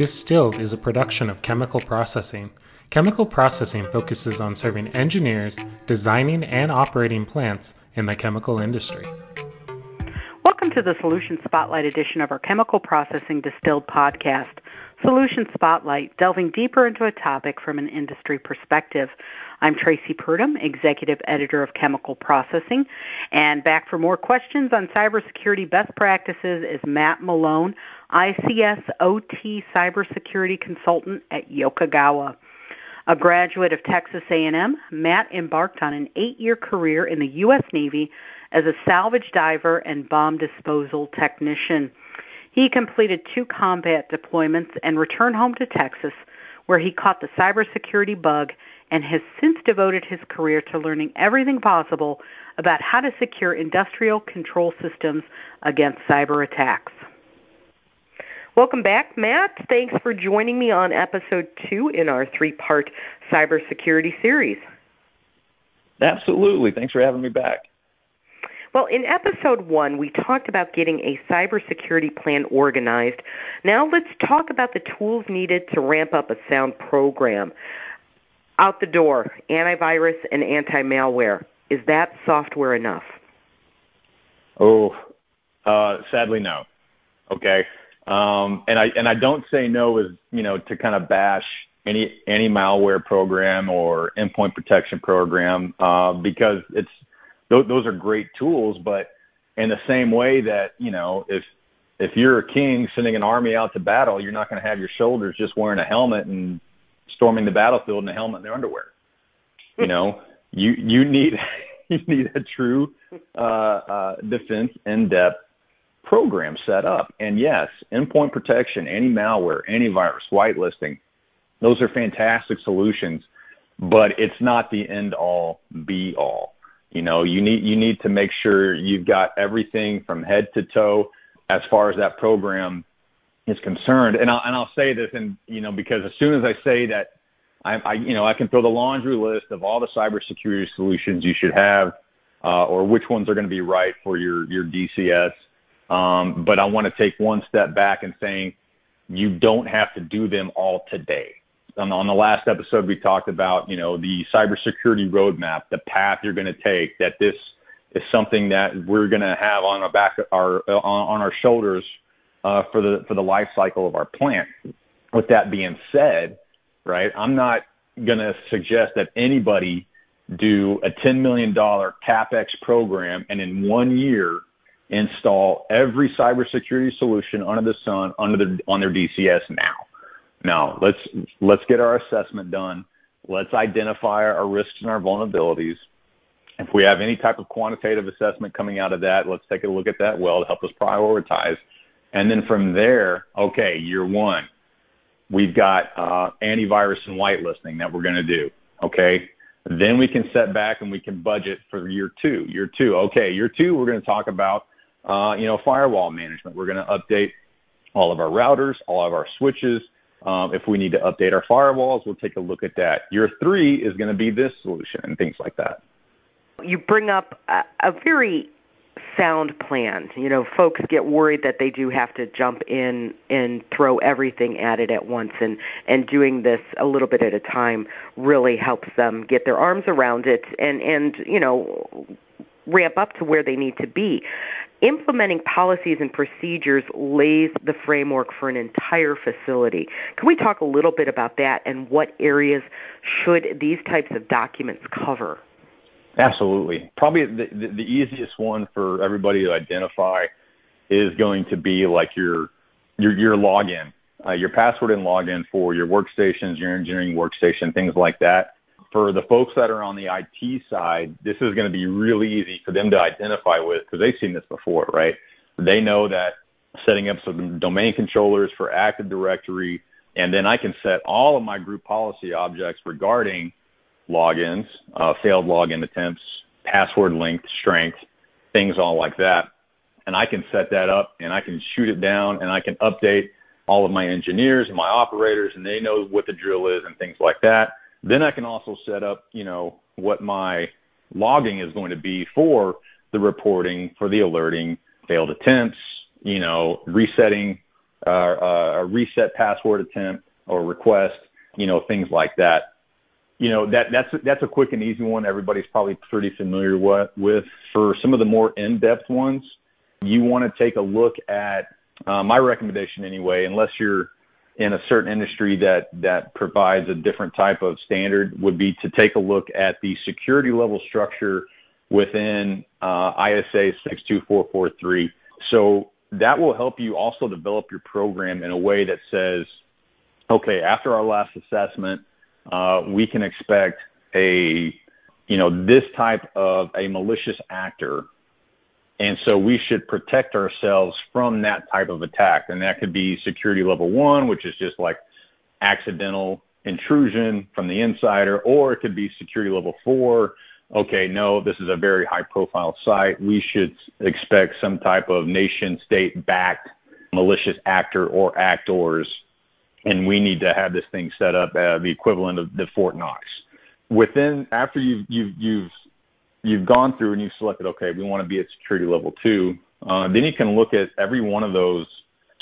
Distilled is a production of Chemical Processing. Chemical Processing focuses on serving engineers designing and operating plants in the chemical industry. Welcome to the Solution Spotlight edition of our Chemical Processing Distilled podcast. Solution Spotlight, delving deeper into a topic from an industry perspective. I'm Traci Purdum, Executive Editor of Chemical Processing, and back for more questions on cybersecurity best practices is Matt Malone, ICS OT Cybersecurity Consultant at Yokogawa. A graduate of Texas A&M, Matt embarked on an 8-year career in the U.S. Navy as a salvage diver and bomb disposal technician. He completed two combat deployments and returned home to Texas, where he caught the cybersecurity bug and has since devoted his career to learning everything possible about how to secure industrial control systems against cyber attacks. Welcome back, Matt. Thanks for joining me on episode two in our three part cybersecurity series. Absolutely. Thanks for having me back. Well, in episode one, we talked about getting a cybersecurity plan organized. Now let's talk about the tools needed to ramp up a sound program out the door, antivirus and anti-malware. Is that software enough? Oh, uh, sadly, no. Okay, um, and I and I don't say no as you know to kind of bash any any malware program or endpoint protection program uh, because it's those are great tools, but in the same way that you know if if you're a king sending an army out to battle, you're not going to have your shoulders just wearing a helmet and storming the battlefield in a helmet and their underwear. You know, you you need you need a true uh, uh, defense in depth program set up. And yes, endpoint protection, anti-malware, antivirus, whitelisting, those are fantastic solutions, but it's not the end all be all. You know, you need you need to make sure you've got everything from head to toe as far as that program is concerned. And I'll, and I'll say this, and you know, because as soon as I say that, I, I you know I can throw the laundry list of all the cybersecurity solutions you should have, uh, or which ones are going to be right for your your DCS. Um, but I want to take one step back and saying you don't have to do them all today. On, on the last episode, we talked about you know the cybersecurity roadmap, the path you're going to take. That this is something that we're going to have on our back, our on, on our shoulders uh, for the for the life cycle of our plant. With that being said, right, I'm not going to suggest that anybody do a $10 million capex program and in one year install every cybersecurity solution under the sun under the, on their DCS now. Now let's let's get our assessment done. Let's identify our risks and our vulnerabilities. If we have any type of quantitative assessment coming out of that, let's take a look at that well to help us prioritize. And then from there, okay, year one, we've got uh, antivirus and whitelisting that we're going to do. Okay, then we can set back and we can budget for year two. Year two, okay, year two, we're going to talk about uh, you know, firewall management. We're going to update all of our routers, all of our switches. Um, if we need to update our firewalls, we'll take a look at that. Year three is going to be this solution and things like that. You bring up a, a very sound plan. You know, folks get worried that they do have to jump in and throw everything at it at once and and doing this a little bit at a time really helps them get their arms around it and and you know ramp up to where they need to be. Implementing policies and procedures lays the framework for an entire facility. Can we talk a little bit about that and what areas should these types of documents cover? Absolutely. Probably the, the, the easiest one for everybody to identify is going to be like your your, your login, uh, your password and login for your workstations, your engineering workstation, things like that for the folks that are on the IT side, this is going to be really easy for them to identify with because they've seen this before, right? They know that setting up some domain controllers for Active Directory, and then I can set all of my group policy objects regarding logins, uh, failed login attempts, password length, strength, things all like that. And I can set that up and I can shoot it down and I can update all of my engineers and my operators and they know what the drill is and things like that. Then I can also set up, you know, what my logging is going to be for the reporting, for the alerting, failed attempts, you know, resetting uh, uh, a reset password attempt or request, you know, things like that. You know, that that's that's a quick and easy one. Everybody's probably pretty familiar with. For some of the more in-depth ones, you want to take a look at uh, my recommendation anyway, unless you're in a certain industry that that provides a different type of standard, would be to take a look at the security level structure within uh, ISA 62443. So that will help you also develop your program in a way that says, okay, after our last assessment, uh, we can expect a, you know, this type of a malicious actor. And so we should protect ourselves from that type of attack. And that could be security level one, which is just like accidental intrusion from the insider, or it could be security level four, okay, no, this is a very high profile site. We should expect some type of nation state backed malicious actor or actors. And we need to have this thing set up uh, the equivalent of the Fort Knox. Within after you've you've you've you've gone through and you've selected, okay, we want to be at security level two. Uh, then you can look at every one of those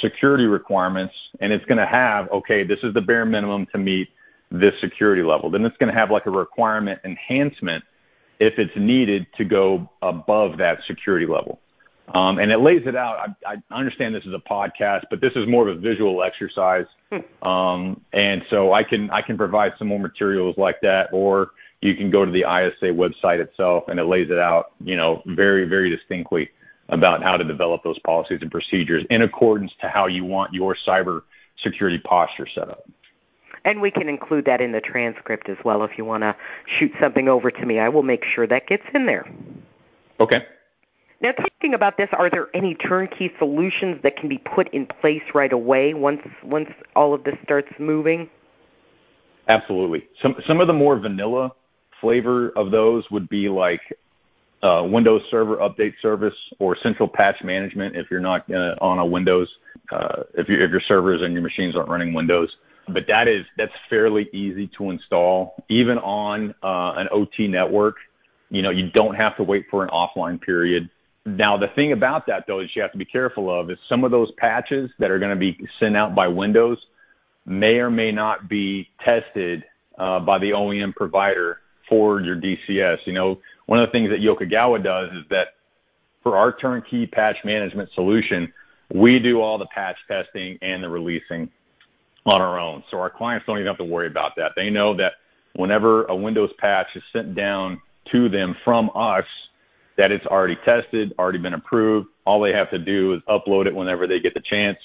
security requirements, and it's going to have, okay, this is the bare minimum to meet this security level. Then it's going to have like a requirement enhancement if it's needed to go above that security level. Um, and it lays it out. I, I, understand this is a podcast, but this is more of a visual exercise. Hmm. Um, and so I can I can provide some more materials like that, or you can go to the ISA website itself, and it lays it out, you know, very very distinctly about how to develop those policies and procedures in accordance to how you want your cyber security posture set up. And we can include that in the transcript as well if you want to shoot something over to me. I will make sure that gets in there. Okay. Now, talking about this, are there any turnkey solutions that can be put in place right away once once all of this starts moving? Absolutely. Some some of the more vanilla flavor of those would be like uh, Windows Server Update Service or Central Patch Management if you're not uh, on a Windows, uh, if, you, if your servers and your machines aren't running Windows but that is that's fairly easy to install even on uh, an OT network. You know, you don't have to wait for an offline period. Now, the thing about that though is you have to be careful of is some of those patches that are going to be sent out by Windows may or may not be tested uh, by the OEM provider for your DCS. You know, one of the things that Yokogawa does is that for our turnkey patch management solution, we do all the patch testing and the releasing on our own. So our clients don't even have to worry about that. They know that whenever a Windows patch is sent down to them from us, that it's already tested, already been approved. All they have to do is upload it whenever they get the chance.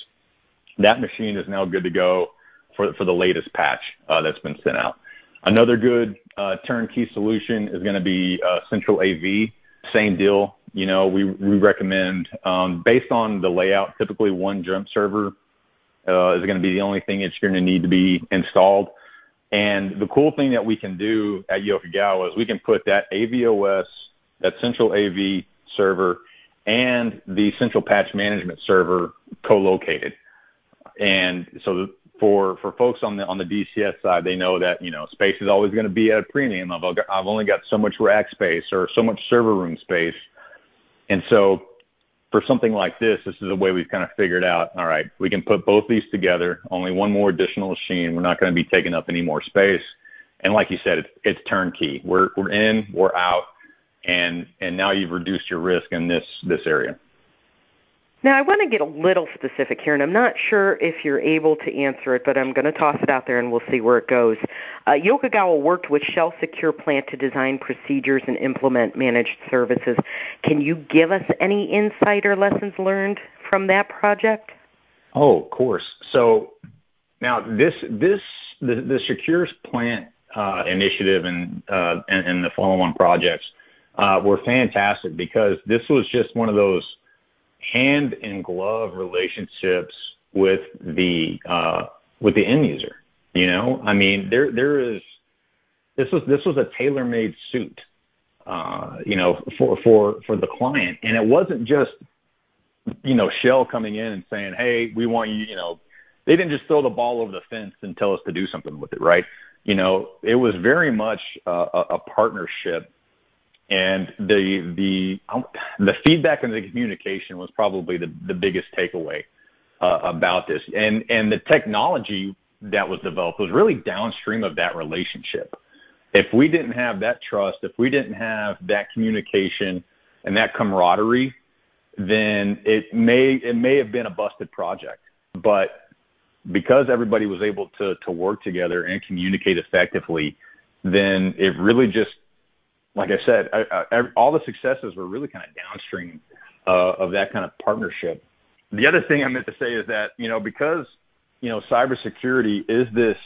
That machine is now good to go for, for the latest patch uh, that's been sent out. Another good uh, turnkey solution is going to be uh, Central AV. Same deal. You know, we, recommend, um, based on the layout, typically one jump server uh, is going to be the only thing that's going to need to be installed. And the cool thing that we can do at Yokogawa is we can put that AVOS, that central AV server, and the central patch management server co-located. For for folks on the on the DCS side, they know that you know space is always going to be at a premium. I've, I've only got so much rack space or so much server room space, and so for something like this, this is the way we've kind of figured out, all right, we can put both these together, only one more additional machine. We're not going to be taking up any more space. And like you said, it's, it's turnkey. We're, we're in, we're out, and, and now you've reduced your risk in this, this area. Now, I want to get a little specific here, and I'm not sure if you're able to answer it, but I'm going to toss it out there and we'll see where it goes. Uh, Yokogawa worked with Shell Secure Plant to design procedures and implement managed services. Can you give us any insight or lessons learned from that project? Oh, of course. So now this this the, the Secure Plant uh, initiative and, uh, and, and the follow-on projects uh, were fantastic because this was just one of those hand in glove relationships with the uh, with the end user. You know, I mean, there there is this was this was a tailor made suit. Uh, you know, for for for the client, and it wasn't just you know Shell coming in and saying, "Hey, we want you." You know, they didn't just throw the ball over the fence and tell us to do something with it, right? You know, it was very much a, a partnership and the the the feedback and the communication was probably the the biggest takeaway. uh, about this. And and the technology that was developed was really downstream of that relationship. If we didn't have that trust, if we didn't have that communication and that camaraderie, then it may it may have been a busted project. But because everybody was able to to work together and communicate effectively, then it really just like I said, I, I, all the successes were really kind of downstream uh, of that kind of partnership. The other thing I meant to say is that you know because you know cybersecurity is this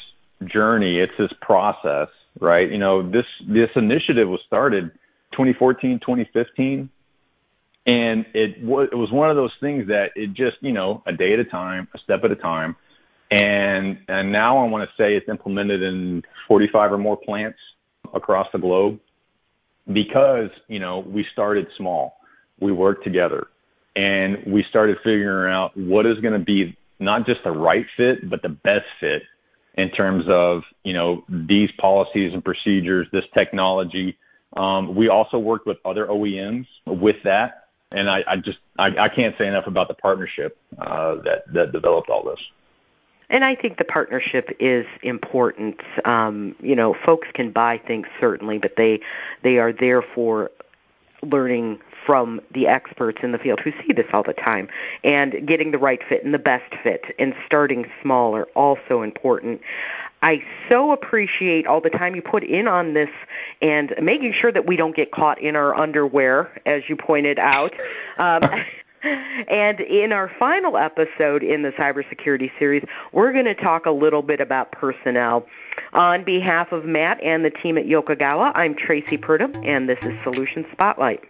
journey, it's this process, right? You know this this initiative was started 2014, 2015, and it was it was one of those things that it just you know a day at a time, a step at a time, and and now I want to say it's implemented in 45 or more plants across the globe because you know we started small, we worked together, and we started figuring out what is going to be not just the right fit, but the best fit in terms of you know these policies and procedures, this technology. Um, we also worked with other OEMs with that, and I, I just I, I, can't say enough about the partnership uh, that that developed all this. And I think the partnership is important. Um, you know, folks can buy things certainly, but they they are there for learning from the experts in the field who see this all the time and getting the right fit and the best fit and starting small are also important. I so appreciate all the time you put in on this and making sure that we don't get caught in our underwear, as you pointed out. Um, and in our final episode in the cybersecurity series, we're going to talk a little bit about personnel. On behalf of Matt and the team at Yokogawa, I'm Traci Purdum, and this is Solution Spotlight.